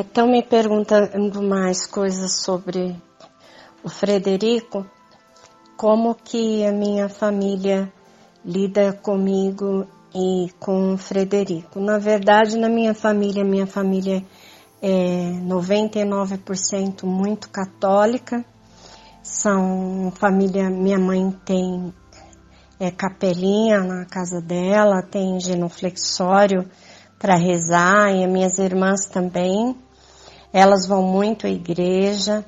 Estão me perguntando mais coisas sobre o Frederico, como que a minha família lida comigo e com o Frederico. Na verdade, na minha família, minha família é 99% muito católica. São família, minha mãe tem é, capelinha na casa dela, tem genuflexório para rezar e as minhas irmãs também. Elas vão muito à igreja,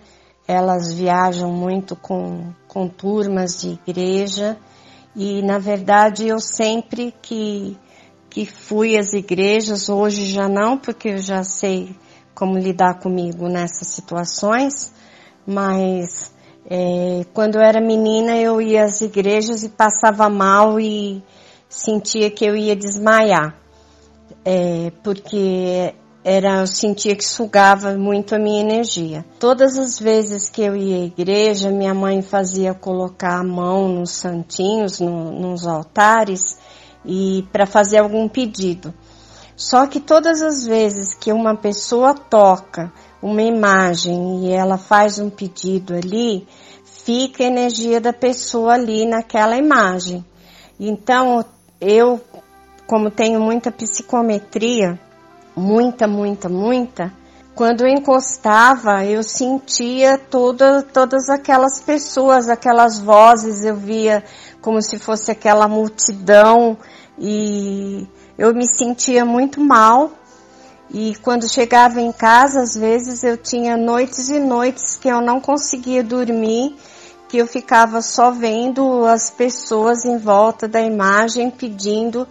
elas viajam muito com, com turmas de igreja. E na verdade eu sempre que, que fui às igrejas, hoje já não, porque eu já sei como lidar comigo nessas situações, mas é, quando eu era menina eu ia às igrejas e passava mal e sentia que eu ia desmaiar. É, porque era, eu sentia que sugava muito a minha energia. Todas as vezes que eu ia à igreja, minha mãe fazia colocar a mão nos santinhos, no, nos altares, e para fazer algum pedido. Só que todas as vezes que uma pessoa toca uma imagem e ela faz um pedido ali, fica a energia da pessoa ali naquela imagem. Então, eu como tenho muita psicometria, muita, muita, muita, quando eu encostava, eu sentia toda, todas aquelas pessoas, aquelas vozes, eu via como se fosse aquela multidão e eu me sentia muito mal. E quando chegava em casa, às vezes eu tinha noites e noites que eu não conseguia dormir, que eu ficava só vendo as pessoas em volta da imagem pedindo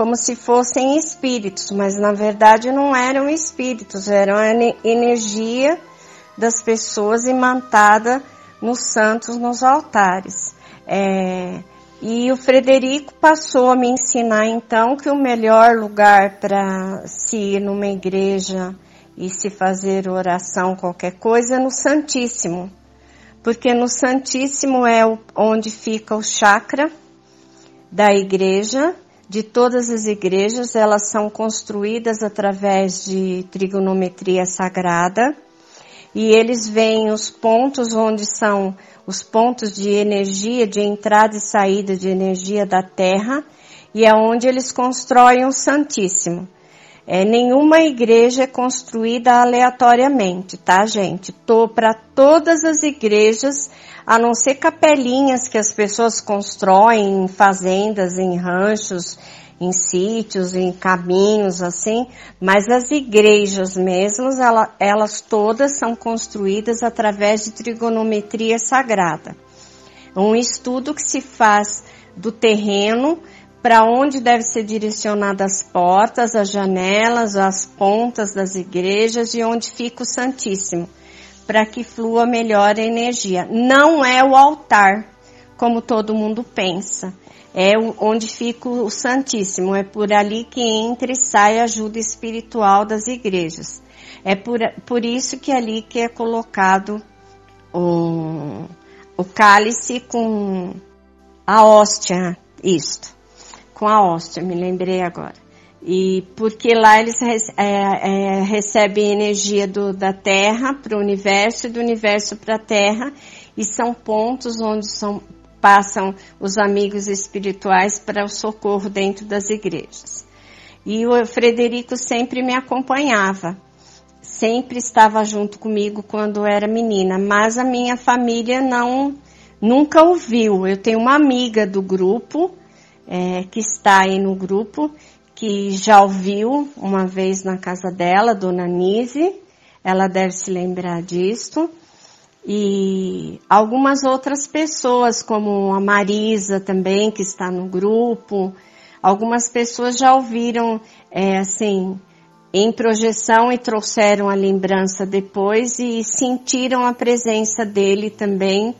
como se fossem espíritos, mas na verdade não eram espíritos, eram a energia das pessoas imantada nos santos, nos altares. É, e o Frederico passou a me ensinar então que o melhor lugar para se ir numa igreja e se fazer oração, qualquer coisa, é no Santíssimo. Porque no Santíssimo é onde fica o chakra da igreja de todas as igrejas, elas são construídas através de trigonometria sagrada e eles veem os pontos onde são os pontos de energia, de entrada e saída de energia da Terra e é onde eles constroem o Santíssimo. É, nenhuma igreja é construída aleatoriamente, tá, gente? Tô para todas as igrejas, a não ser capelinhas que as pessoas constroem em fazendas, em ranchos, em sítios, em caminhos, assim, mas as igrejas mesmas, ela, elas todas são construídas através de trigonometria sagrada. Um estudo que se faz do terreno para onde deve ser direcionadas as portas, as janelas, as pontas das igrejas e onde fica o Santíssimo, para que flua melhor a energia. Não é o altar, como todo mundo pensa. É onde fica o Santíssimo, é por ali que entra e sai a ajuda espiritual das igrejas. É por, por isso que é ali que é colocado o, o cálice com a hóstia, isto com a hóstia, me lembrei agora. E porque lá eles é, é, recebem energia do, da Terra para o universo e do universo para a Terra, e são pontos onde são, passam os amigos espirituais para o socorro dentro das igrejas. E o Frederico sempre me acompanhava, sempre estava junto comigo quando era menina, mas a minha família não nunca ouviu. Eu tenho uma amiga do grupo é, que está aí no grupo, que já ouviu uma vez na casa dela, Dona Nise, ela deve se lembrar disto. E algumas outras pessoas, como a Marisa também, que está no grupo, algumas pessoas já ouviram, é, assim, em projeção e trouxeram a lembrança depois e sentiram a presença dele também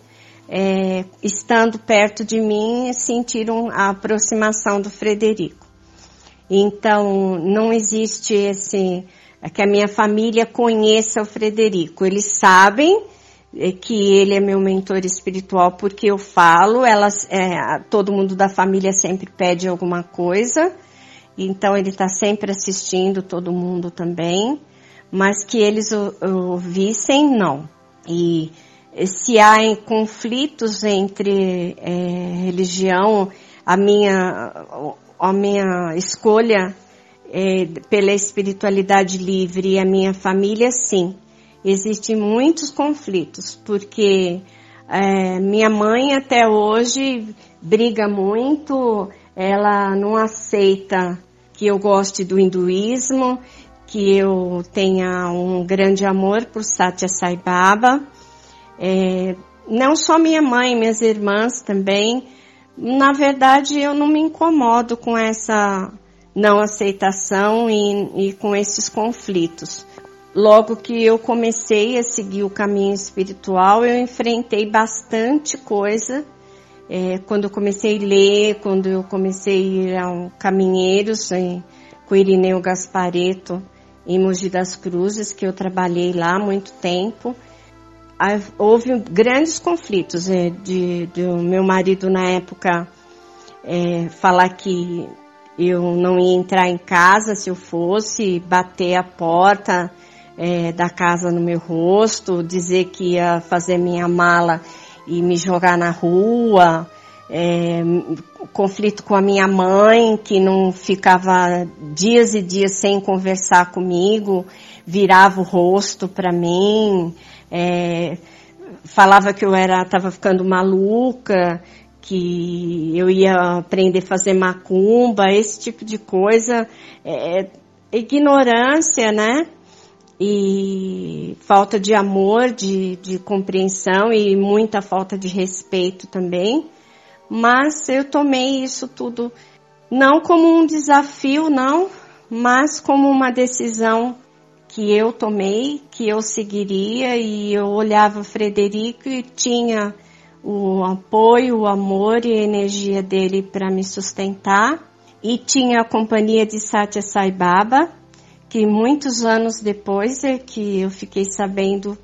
é, estando perto de mim, sentiram a aproximação do Frederico. Então, não existe esse, que a minha família conheça o Frederico. Eles sabem é, que ele é meu mentor espiritual porque eu falo, elas, é, todo mundo da família sempre pede alguma coisa, então ele está sempre assistindo todo mundo também, mas que eles ouvissem, não. E se há conflitos entre é, religião, a minha, a minha escolha é, pela espiritualidade livre e a minha família, sim. Existem muitos conflitos, porque é, minha mãe até hoje briga muito, ela não aceita que eu goste do hinduísmo, que eu tenha um grande amor por Satya Sai Baba. É, não só minha mãe, minhas irmãs também. Na verdade, eu não me incomodo com essa não aceitação e, e com esses conflitos. Logo que eu comecei a seguir o caminho espiritual, eu enfrentei bastante coisa. É, quando eu comecei a ler, quando eu comecei a ir ao Caminheiros em, com Irineu Gaspareto em Mogi das Cruzes, que eu trabalhei lá muito tempo, houve grandes conflitos é, de, de meu marido na época é, falar que eu não ia entrar em casa se eu fosse, bater a porta, é, da casa no meu rosto, dizer que ia fazer minha mala e me jogar na rua, é, conflito com a minha mãe, que não ficava dias e dias sem conversar comigo, virava o rosto para mim, é, falava que eu era, estava ficando maluca, que eu ia aprender a fazer macumba, esse tipo de coisa, é, ignorância, né? e falta de amor, de, de compreensão e muita falta de respeito também. Mas eu tomei isso tudo não como um desafio, não, mas como uma decisão que eu tomei, que eu seguiria e eu olhava Frederico e tinha o apoio, o amor e a energia dele para me sustentar. E tinha a companhia de Satya Sai Baba, que muitos anos depois é que eu fiquei sabendo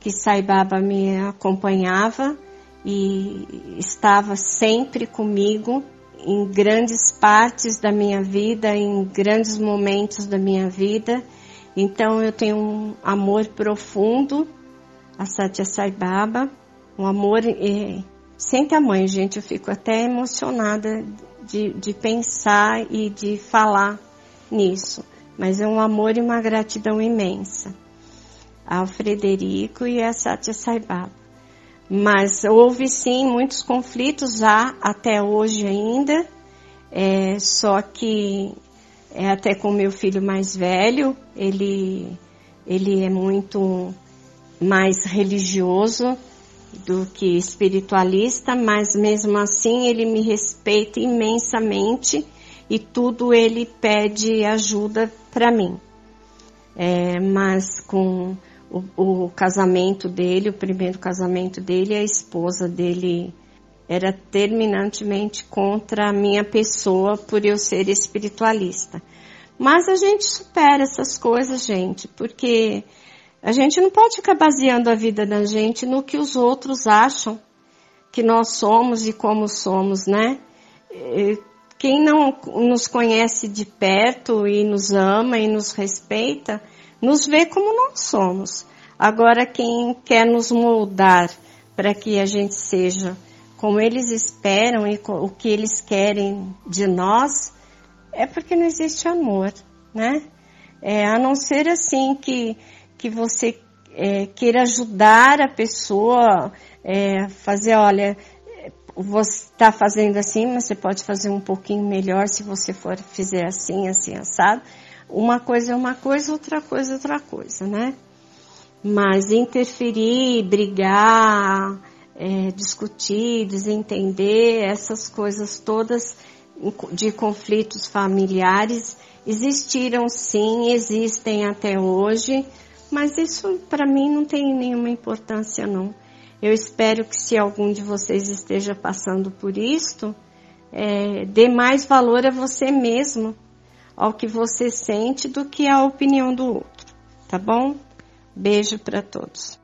que Sai Baba me acompanhava e estava sempre comigo em grandes partes da minha vida, em grandes momentos da minha vida. Então eu tenho um amor profundo a Satya Sai Baba, um amor é, sem tamanho, gente. Eu fico até emocionada de, de pensar e de falar nisso mas é um amor e uma gratidão imensa ao Frederico e a Satya Saibaba. Mas houve sim muitos conflitos há até hoje ainda, é, só que é até com meu filho mais velho, ele, ele é muito mais religioso do que espiritualista, mas mesmo assim ele me respeita imensamente e tudo ele pede ajuda para mim. É, mas com o, o, casamento dele, o primeiro casamento dele, a esposa dele era terminantemente contra a minha pessoa por eu ser espiritualista. Mas a gente supera essas coisas, gente, porque a gente não pode ficar baseando a vida da gente no que os outros acham que nós somos e como somos, né? Quem não nos conhece de perto e nos ama e nos respeita, nos vê como nós somos. Agora, quem quer nos moldar para que a gente seja como eles esperam e o que eles querem de nós, é porque não existe amor, né? É, a não ser assim que, que você é, queira ajudar a pessoa, é, fazer, olha, você está fazendo assim, mas você pode fazer um pouquinho melhor se você for fizer assim, assim, assado. Uma coisa é uma coisa, outra coisa é outra coisa, né? Mas interferir, brigar, é, discutir, desentender, essas coisas todas de conflitos familiares existiram sim, existem até hoje, mas isso para mim não tem nenhuma importância não. Eu espero que se algum de vocês esteja passando por isto, é, dê mais valor a você mesmo, ao que você sente, do que a opinião do outro. Tá bom? Beijo para todos.